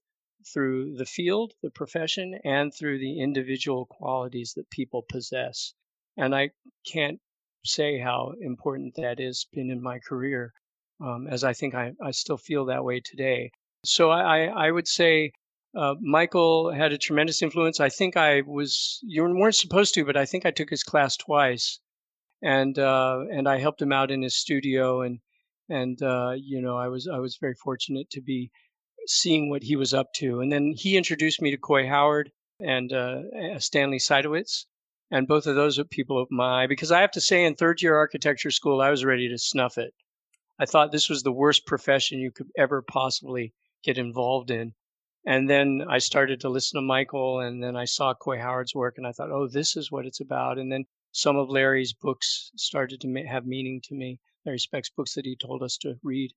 through the field, the profession, and through the individual qualities that people possess. And I can't say how important that has been in my career, um, as I think I, I still feel that way today. So I, I would say uh, Michael had a tremendous influence. I think I was you weren't supposed to, but I think I took his class twice, and uh, and I helped him out in his studio, and and uh, you know I was I was very fortunate to be seeing what he was up to. And then he introduced me to Coy Howard and uh, Stanley Saitowitz, and both of those people opened my eye because I have to say, in third year architecture school, I was ready to snuff it. I thought this was the worst profession you could ever possibly get involved in. And then I started to listen to Michael, and then I saw Coy Howard's work, and I thought, oh, this is what it's about. And then some of Larry's books started to ma- have meaning to me. Larry Speck's books that he told us to read,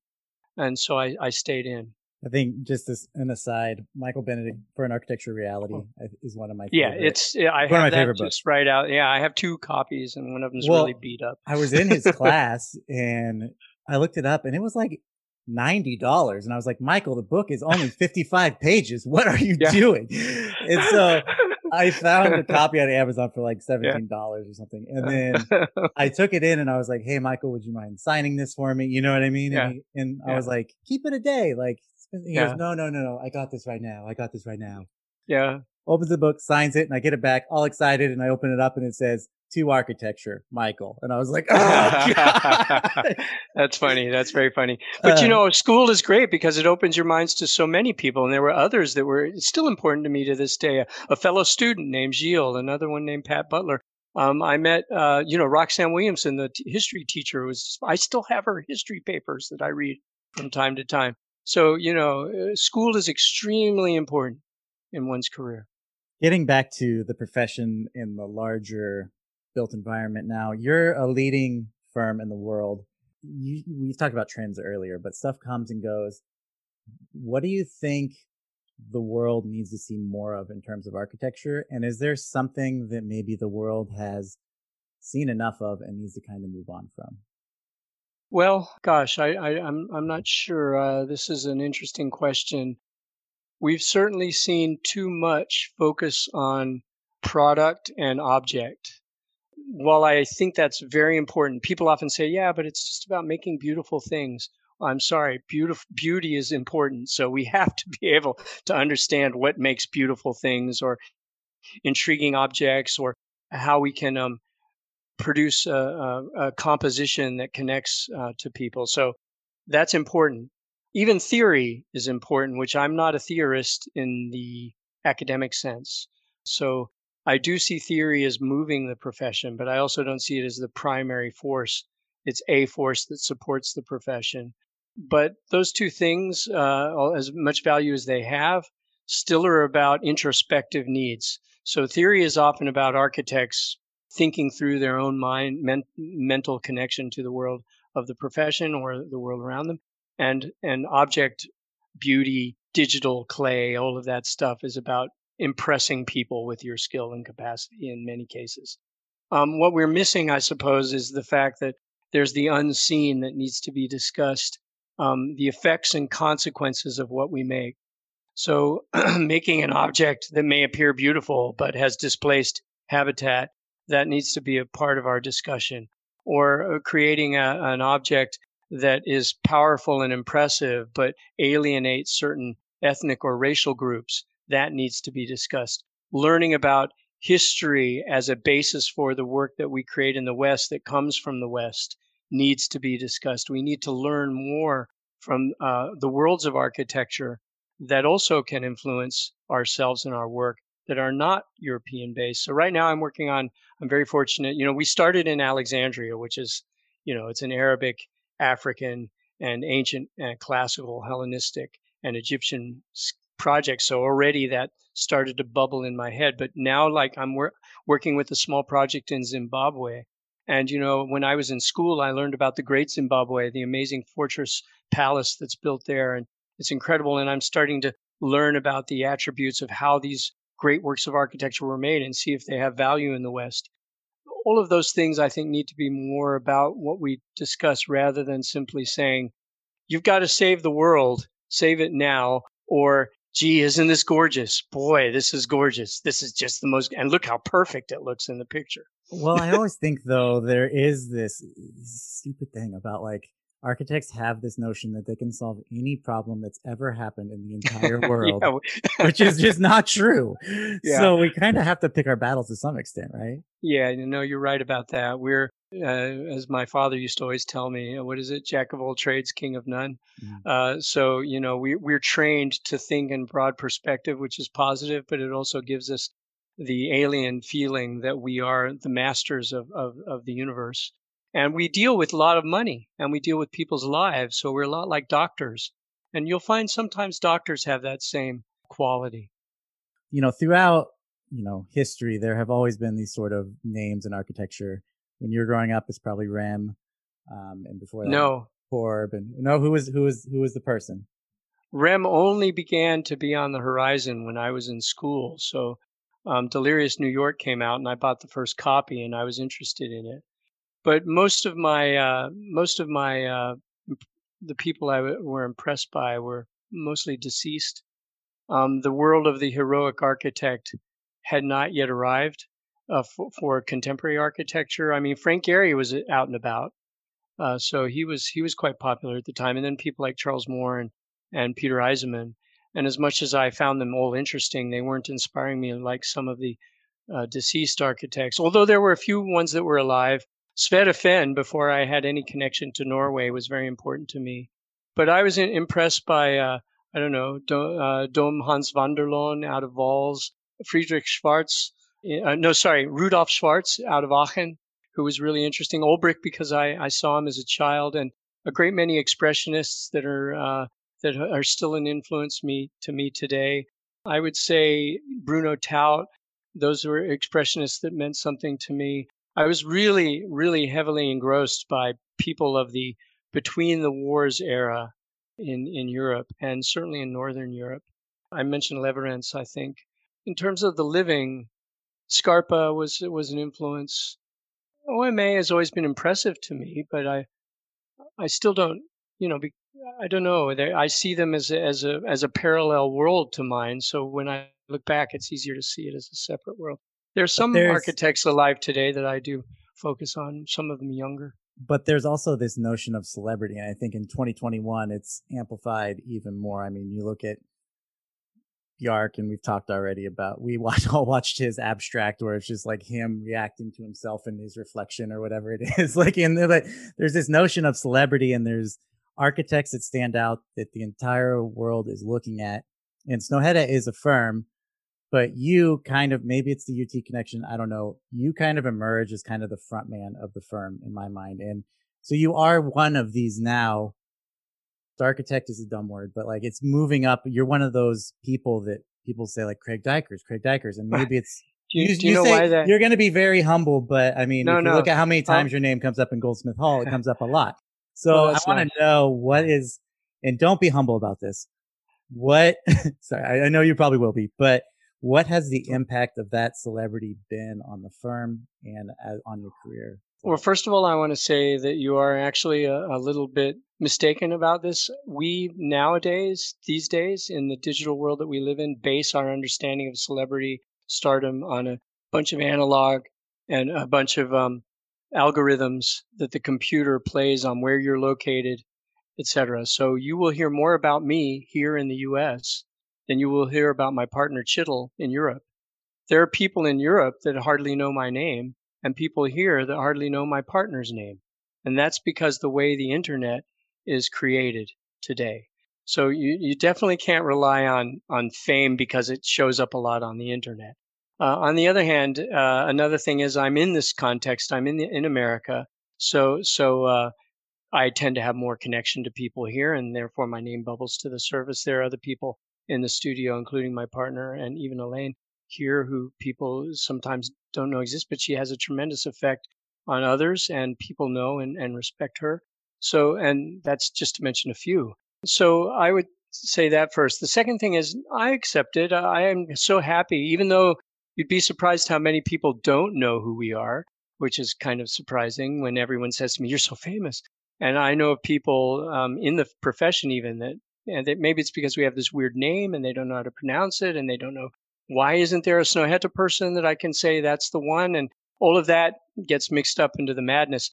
and so I, I stayed in. I think just as an aside, Michael Benedikt for an Architecture Reality oh. is one of my yeah. It's I one have that just books. right out. Yeah, I have two copies, and one of them's well, really beat up. I was in his class, and I looked it up, and it was like ninety dollars, and I was like, Michael, the book is only fifty five pages. What are you yeah. doing? And so I found a copy on Amazon for like seventeen dollars yeah. or something, and then I took it in, and I was like, Hey, Michael, would you mind signing this for me? You know what I mean? Yeah. And, he, and I was like, Keep it a day, like. He goes, No, no, no, no. I got this right now. I got this right now. Yeah. Opens the book, signs it, and I get it back all excited, and I open it up, and it says to architecture, Michael. And I was like, oh, That's funny. That's very funny. But you uh, know, school is great because it opens your minds to so many people. And there were others that were still important to me to this day. A, a fellow student named Gilles, another one named Pat Butler. Um, I met, uh, you know, Roxanne Williamson, the t- history teacher. Was I still have her history papers that I read from time to time. So you know, uh, school is extremely important in one's career. Getting back to the profession in the larger built environment now. You're a leading firm in the world. You, we talked about trends earlier, but stuff comes and goes. What do you think the world needs to see more of in terms of architecture? And is there something that maybe the world has seen enough of and needs to kind of move on from? Well, gosh, I, I, am I'm, I'm not sure. Uh, this is an interesting question. We've certainly seen too much focus on product and object while I think that's very important, people often say, yeah, but it's just about making beautiful things. I'm sorry, beautiful beauty is important. So we have to be able to understand what makes beautiful things or intriguing objects or how we can um, produce a, a, a, composition that connects uh, to people. So that's important. Even theory is important, which I'm not a theorist in the academic sense. So I do see theory as moving the profession, but I also don't see it as the primary force. It's a force that supports the profession. But those two things, uh, as much value as they have, still are about introspective needs. So theory is often about architects thinking through their own mind, men- mental connection to the world of the profession or the world around them. And, and object beauty, digital clay, all of that stuff is about impressing people with your skill and capacity in many cases. Um, what we're missing, I suppose, is the fact that there's the unseen that needs to be discussed, um, the effects and consequences of what we make. So, making an object that may appear beautiful but has displaced habitat, that needs to be a part of our discussion. Or uh, creating a, an object that is powerful and impressive but alienates certain ethnic or racial groups that needs to be discussed. Learning about history as a basis for the work that we create in the West that comes from the West needs to be discussed. We need to learn more from uh, the worlds of architecture that also can influence ourselves and our work that are not European based. So right now I'm working on, I'm very fortunate, you know, we started in Alexandria, which is, you know, it's an Arabic, African, and ancient and classical Hellenistic and Egyptian project. So already that started to bubble in my head. But now, like I'm wor- working with a small project in Zimbabwe. And, you know, when I was in school, I learned about the Great Zimbabwe, the amazing fortress palace that's built there. And it's incredible. And I'm starting to learn about the attributes of how these great works of architecture were made and see if they have value in the West. All of those things I think need to be more about what we discuss rather than simply saying, you've got to save the world, save it now, or gee, isn't this gorgeous? Boy, this is gorgeous. This is just the most, and look how perfect it looks in the picture. well, I always think though, there is this stupid thing about like, architects have this notion that they can solve any problem that's ever happened in the entire world, yeah. which is just not true. Yeah. So we kind of have to pick our battles to some extent, right? Yeah, you know, you're right about that. We're, uh, as my father used to always tell me, uh, what is it? Jack of all trades, king of none. Mm-hmm. Uh, so, you know, we, we're trained to think in broad perspective, which is positive, but it also gives us the alien feeling that we are the masters of, of, of the universe And we deal with a lot of money and we deal with people's lives. So we're a lot like doctors. And you'll find sometimes doctors have that same quality. You know, throughout, you know, history, there have always been these sort of names in architecture. When you were growing up, it's probably Rem. Um, and before that, no, Corb. And no, who was, who was, who was the person? Rem only began to be on the horizon when I was in school. So um, Delirious New York came out, and I bought the first copy, and I was interested in it. But most of my uh, most of my uh, the people I w- were impressed by were mostly deceased. Um, the world of the heroic architect had not yet arrived uh, for, for, contemporary architecture. I mean, Frank Gehry was out and about, uh, so he was he was quite popular at the time. And then people like Charles Moore and and Peter Eisenman. And as much as I found them all interesting, they weren't inspiring me like some of the uh, deceased architects. Although there were a few ones that were alive. Sverre Fehn, before I had any connection to Norway, was very important to me. But I was in, impressed by, uh, I don't know, Dom, uh, Dom Hans van der Laan out of Vaals, Friedrich Schwarz, uh, no, sorry, Rudolf Schwarz out of Aachen, who was really interesting. Olbrich, because I, I saw him as a child, and a great many expressionists that are uh, that are still an influence me to me today. I would say Bruno Taut, those were expressionists that meant something to me. I was really, really heavily engrossed by people of the between the wars era in, in Europe and certainly in Northern Europe. I mentioned Lewerentz, I think. In terms of the living, Scarpa was was an influence. OMA has always been impressive to me, but I I still don't, you know, be, I don't know. I see them as a, as a as a parallel world to mine. So when I look back, it's easier to see it as a separate world. There's some there's, architects alive today that I do focus on. Some of them younger. But there's also this notion of celebrity, and I think in 2021 it's amplified even more. I mean, you look at Bjarke, and we've talked already about we watched all watched his abstract where it's just like him reacting to himself and his reflection or whatever it is. like in the, like, there's this notion of celebrity and there's architects that stand out that the entire world is looking at. And Snøhetta is a firm, but you kind of, maybe it's the UT connection. I don't know. You kind of emerge as kind of the front man of the firm in my mind. And so you are one of these now. Architect is a dumb word, but like it's moving up. You're one of those people that people say like Craig Dykers, Craig Dykers, and maybe it's do you, you, do you, you know why that? You're going to be very humble, but I mean, no, if you no. look at how many times your name comes up in Goldsmith Hall, it comes up a lot. So well, I want to know what is, and don't be humble about this. What, sorry, I, I know you probably will be, but what has the impact of that celebrity been on the firm and uh, on your career? Well, first of all, I want to say that you are actually a, a, little bit mistaken about this. We nowadays, these days, in the digital world that we live in, base our understanding of celebrity stardom on a bunch of analog and a bunch of um, algorithms that the computer plays on where you're located, etc. So you will hear more about me here in the US than you will hear about my partner Kjetil in Europe. There are people in Europe that hardly know my name and people here that hardly know my partner's name. And that's because the way the internet is created today. So you, you definitely can't rely on, on fame because it shows up a lot on the internet. Uh, on the other hand, uh, another thing is I'm in this context. I'm in the, in America, so so uh, I tend to have more connection to people here, and therefore my name bubbles to the surface. There are other people in the studio, including my partner and even Elaine here, who people sometimes don't know exist, but she has a tremendous effect on others, and people know and, and respect her. So, and that's just to mention a few. So I would say that first. The second thing is I accept it. I am so happy, even though You'd be surprised how many people don't know who we are, which is kind of surprising when everyone says to me, "You're so famous." And I know of people um, in the profession even that, and that maybe it's because we have this weird name and they don't know how to pronounce it and they don't know why isn't there a Snøhetta person that I can say that's the one, and all of that gets mixed up into the madness.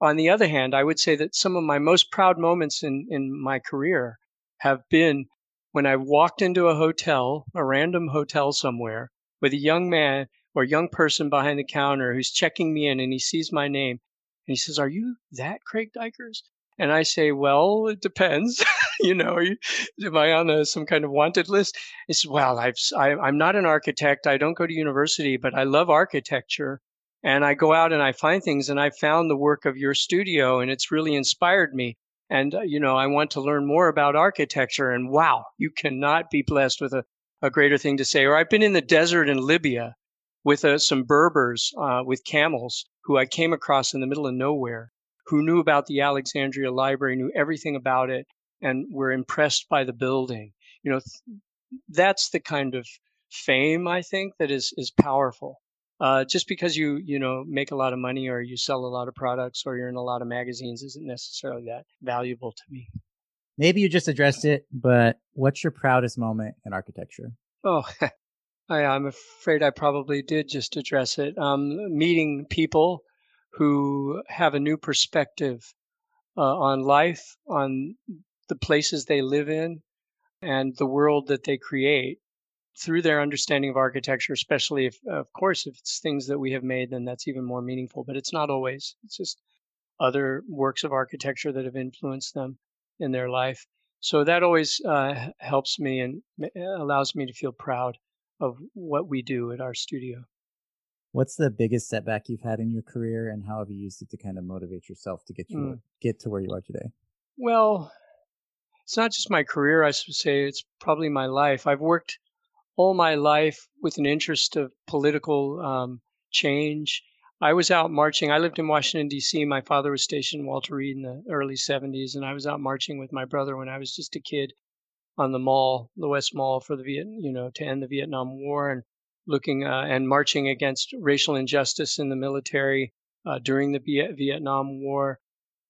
On the other hand, I would say that some of my most proud moments in, in my career have been when I walked into a hotel, a random hotel somewhere, with a young man or young person behind the counter who's checking me in and he sees my name and he says, Are you that Craig Dykers? And I say, Well, it depends. you know, am I on a, some kind of wanted list? He says, Well, I've, I, I'm not an architect. I don't go to university, but I love architecture. And I go out and I find things and I found the work of your studio and it's really inspired me. And, uh, you know, I want to learn more about architecture and wow, you cannot be blessed with a, a greater thing to say. Or I've been in the desert in Libya with uh, some Berbers uh, with camels who I came across in the middle of nowhere who knew about the Alexandria Library, knew everything about it, and were impressed by the building. You know, th- that's the kind of fame I think that is is powerful. Uh, just because you you know make a lot of money or you sell a lot of products or you're in a lot of magazines isn't necessarily that valuable to me. Maybe you just addressed it, but what's your proudest moment in architecture? Oh, I, am afraid I probably did just address it. Um, meeting people who have a new perspective uh, on life, on the places they live in, and the world that they create through their understanding of architecture, especially if, of course, if it's things that we have made, then that's even more meaningful. But it's not always. It's just other works of architecture that have influenced them in their life. So that always uh, helps me and allows me to feel proud of what we do at our studio. What's the biggest setback you've had in your career, and how have you used it to kind of motivate yourself to get you mm. get to where you are today? Well, it's not just my career. I should say it's probably my life. I've worked all my life with an interest of political um, change. I was out marching. I lived in Washington D.C. My father was stationed in Walter Reed in the early '70s, and I was out marching with my brother when I was just a kid on the mall, the West Mall, for the Viet, you know, to end the Vietnam War. And looking uh, and marching against racial injustice in the military uh, during the Vietnam War.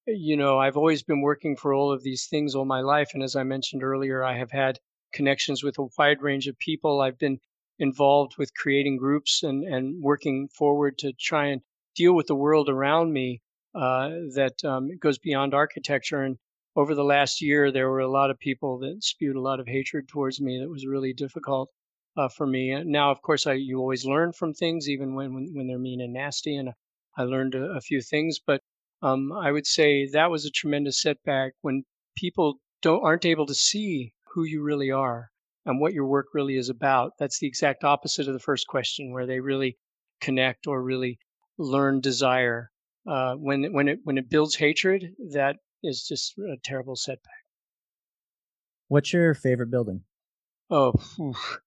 You know, I've always been working for all of these things all my life. And as I mentioned earlier, I have had connections with a wide range of people. I've been involved with creating groups and, and working forward to try and deal with the world around me uh, that um, goes beyond architecture. And over the last year, there were a lot of people that spewed a lot of hatred towards me that was really difficult uh, for me. Now, of course, I you always learn from things, even when when, when they're mean and nasty, and I learned a, a few things. But um, I would say that was a tremendous setback when people don't aren't able to see who you really are and what your work really is about. That's the exact opposite of the first question, where they really connect or really learn desire. Uh, when when it when it builds hatred, that is just a terrible setback. What's your favorite building? Oh,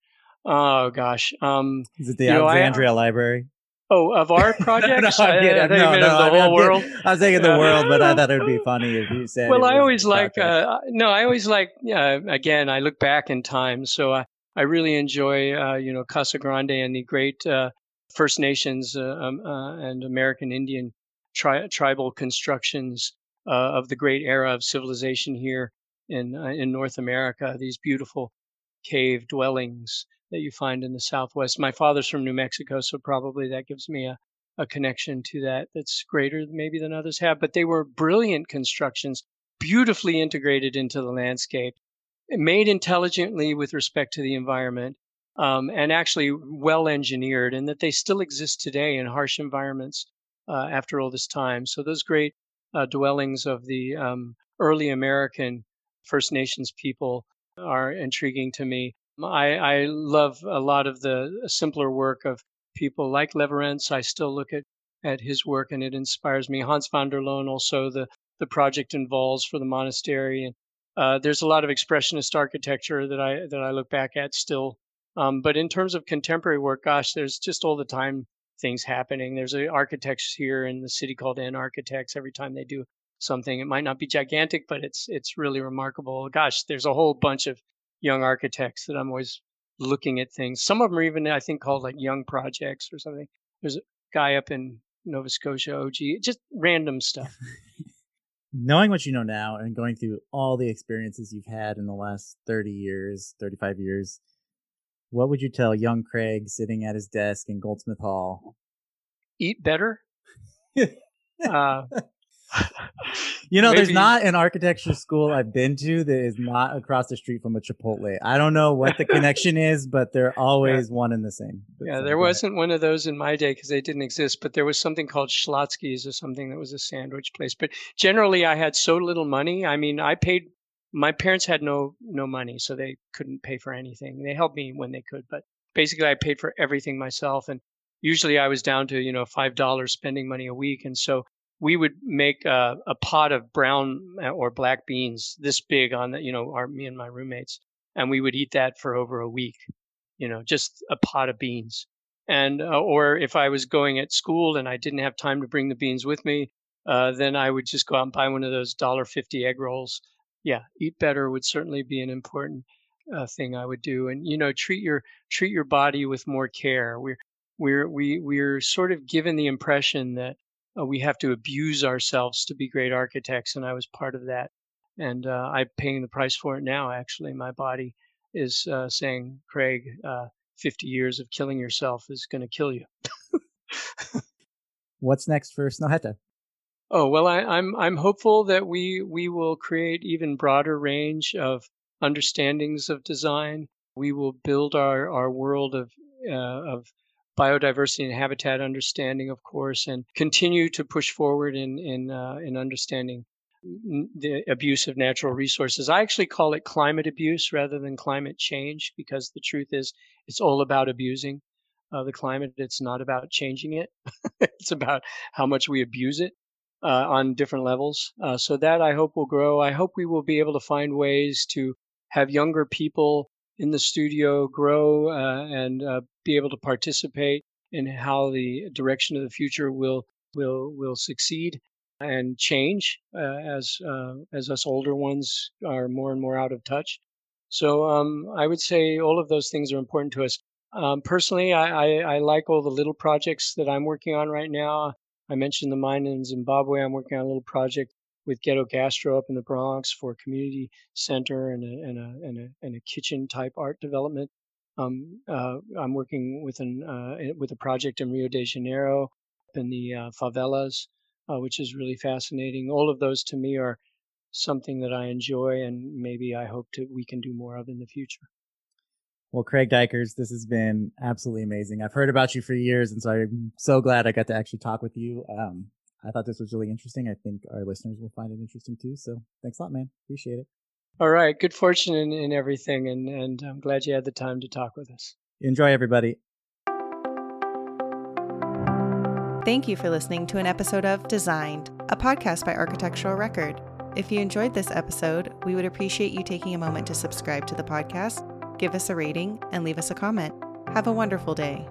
Oh gosh. Um, Is it the Alexandria know, I, Library? Oh, of our projects? no, no, I'm kidding. I, no, no, the whole world. I was thinking the world, but I thought it would be funny if you said. Well, I always like. Uh, no, I always like. Yeah, again, I look back in time, so I I really enjoy uh, you know Casa Grande and the great uh, First Nations uh, um, uh, and American Indian tri- tribal constructions uh, of the great era of civilization here in in North America. These beautiful cave dwellings that you find in the Southwest. My father's from New Mexico, so probably that gives me a, a connection to that that's greater maybe than others have. But they were brilliant constructions, beautifully integrated into the landscape, made intelligently with respect to the environment, um, and actually well engineered, and that they still exist today in harsh environments uh, after all this time. So those great uh, dwellings of the um, early American First Nations people are intriguing to me. I, I love a lot of the simpler work of people like Lewerentz. I still look at, at his work and it inspires me. Hans van der Laan, also the, the project involves for the monastery. And uh, there's a lot of expressionist architecture that I that I look back at still. Um, but in terms of contemporary work, gosh, there's just all the time things happening. There's a architects here in the city called nArchitects. Every time they do something, it might not be gigantic, but it's it's really remarkable. Gosh, there's a whole bunch of young architects that I'm always looking at things. Some of them are even, I think, called like young projects or something. There's a guy up in Nova Scotia, OG, just random stuff. Knowing what you know now and going through all the experiences you've had in the last 30 years, 35 years, what would you tell young Craig sitting at his desk in Goldsmith Hall? Eat better. uh, you know, Maybe. there's not an architecture school I've been to that is not across the street from a Chipotle. I don't know what the connection is, but they're always yeah. one and the same. yeah, there wasn't one of those in my day because they didn't exist, but there was something called Schlotzsky's or something that was a sandwich place. But generally, I had so little money. I mean, I paid. My parents had no no money, so they couldn't pay for anything. They helped me when they could, but basically, I paid for everything myself. And usually I was down to, you know, $5 spending money a week. And so we would make a, a pot of brown uh, or black beans this big on the, you know, our, me and my roommates. And we would eat that for over a week, you know, just a pot of beans. And, uh, or if I was going at school and I didn't have time to bring the beans with me, uh, then I would just go out and buy one of those $1.50 egg rolls. Yeah, eat better would certainly be an important uh, thing I would do. And, you know, treat your, treat your body with more care. We're, we're, we, we're sort of given the impression that uh, we have to abuse ourselves to be great architects, and I was part of that. And uh, I'm paying the price for it now. Actually, my body is uh, saying, "Craig, uh, 50 years of killing yourself is going to kill you." What's next for Snøhetta? Oh well, I, I'm I'm hopeful that we we will create even broader range of understandings of design. We will build our our world of uh, of biodiversity and habitat understanding, of course, and continue to push forward in in uh, in understanding the abuse of natural resources. I actually call it climate abuse rather than climate change because the truth is it's all about abusing uh, the climate. It's not about changing it. it's about how much we abuse it uh, on different levels. Uh, so that I hope will grow. I hope we will be able to find ways to have younger people in the studio grow uh, and uh, be able to participate in how the direction of the future will will will succeed and change uh, as as us older ones are more and more out of touch. So um, I would say all of those things are important to us. Um, personally, I, I, I, like all the little projects that I'm working on right now. I mentioned the mine in Zimbabwe. I'm working on a little project with Ghetto Gastro up in the Bronx for a community center and a, and a, and a, and a kitchen type art development. Um, uh, I'm working with an uh, with a project in Rio de Janeiro in the uh, favelas, uh, which is really fascinating. All of those to me are something that I enjoy, and maybe I hope to we can do more of in the future. Well, Craig Dykers, this has been absolutely amazing. I've heard about you for years, and so I'm so glad I got to actually talk with you. Um, I thought this was really interesting. I think our listeners will find it interesting too. So thanks a lot, man. Appreciate it. All right. Good fortune in, in everything. And, and I'm glad you had the time to talk with us. Enjoy, everybody. Thank you for listening to an episode of Designed, a podcast by Architectural Record. If you enjoyed this episode, we would appreciate you taking a moment to subscribe to the podcast, give us a rating, and leave us a comment. Have a wonderful day.